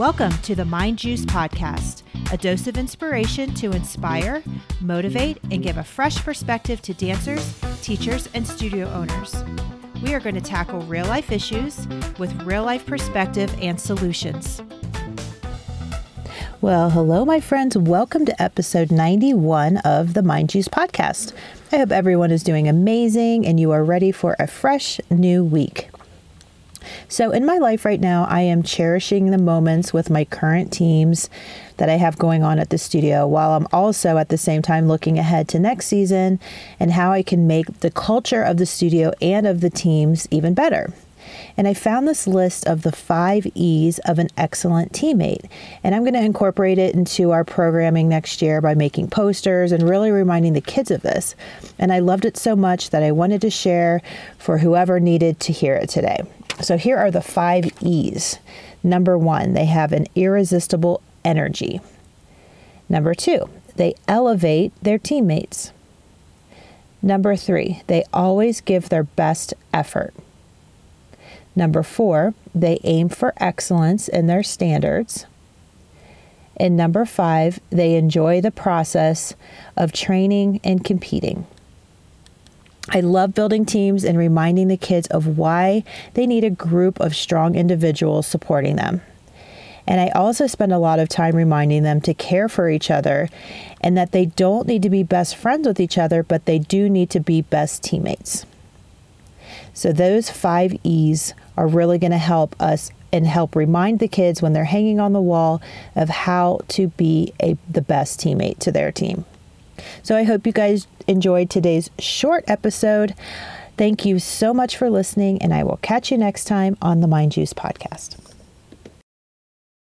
Welcome to the Mind Juice Podcast, a dose of inspiration to inspire, motivate, and give a fresh perspective to dancers, teachers, and studio owners. We are going to tackle real life issues with real life perspective and solutions. Well, hello, my friends. Welcome to episode 91 of the Mind Juice podcast. I hope everyone is doing amazing and you are ready for a fresh new week. So, in my life right now, I am cherishing the moments with my current teams that I have going on at the studio, while I'm also at the same time looking ahead to next season and how I can make the culture of the studio and of the teams even better. And I found this list of the five E's of an excellent teammate. And I'm going to incorporate it into our programming next year by making posters and really reminding the kids of this. And I loved it so much that I wanted to share for whoever needed to hear it today. So here are the five E's. Number one, they have an irresistible energy. Number two, they elevate their teammates. Number three, they always give their best effort. Number four, they aim for excellence in their standards. And number five, they enjoy the process of training and competing. I love building teams and reminding the kids of why they need a group of strong individuals supporting them. And I also spend a lot of time reminding them to care for each other and that they don't need to be best friends with each other, but they do need to be best teammates. So, those five E's are really going to help us and help remind the kids when they're hanging on the wall of how to be a, the best teammate to their team. So I hope you guys enjoyed today's short episode. Thank you so much for listening, and I will catch you next time on the Mind Juice podcast.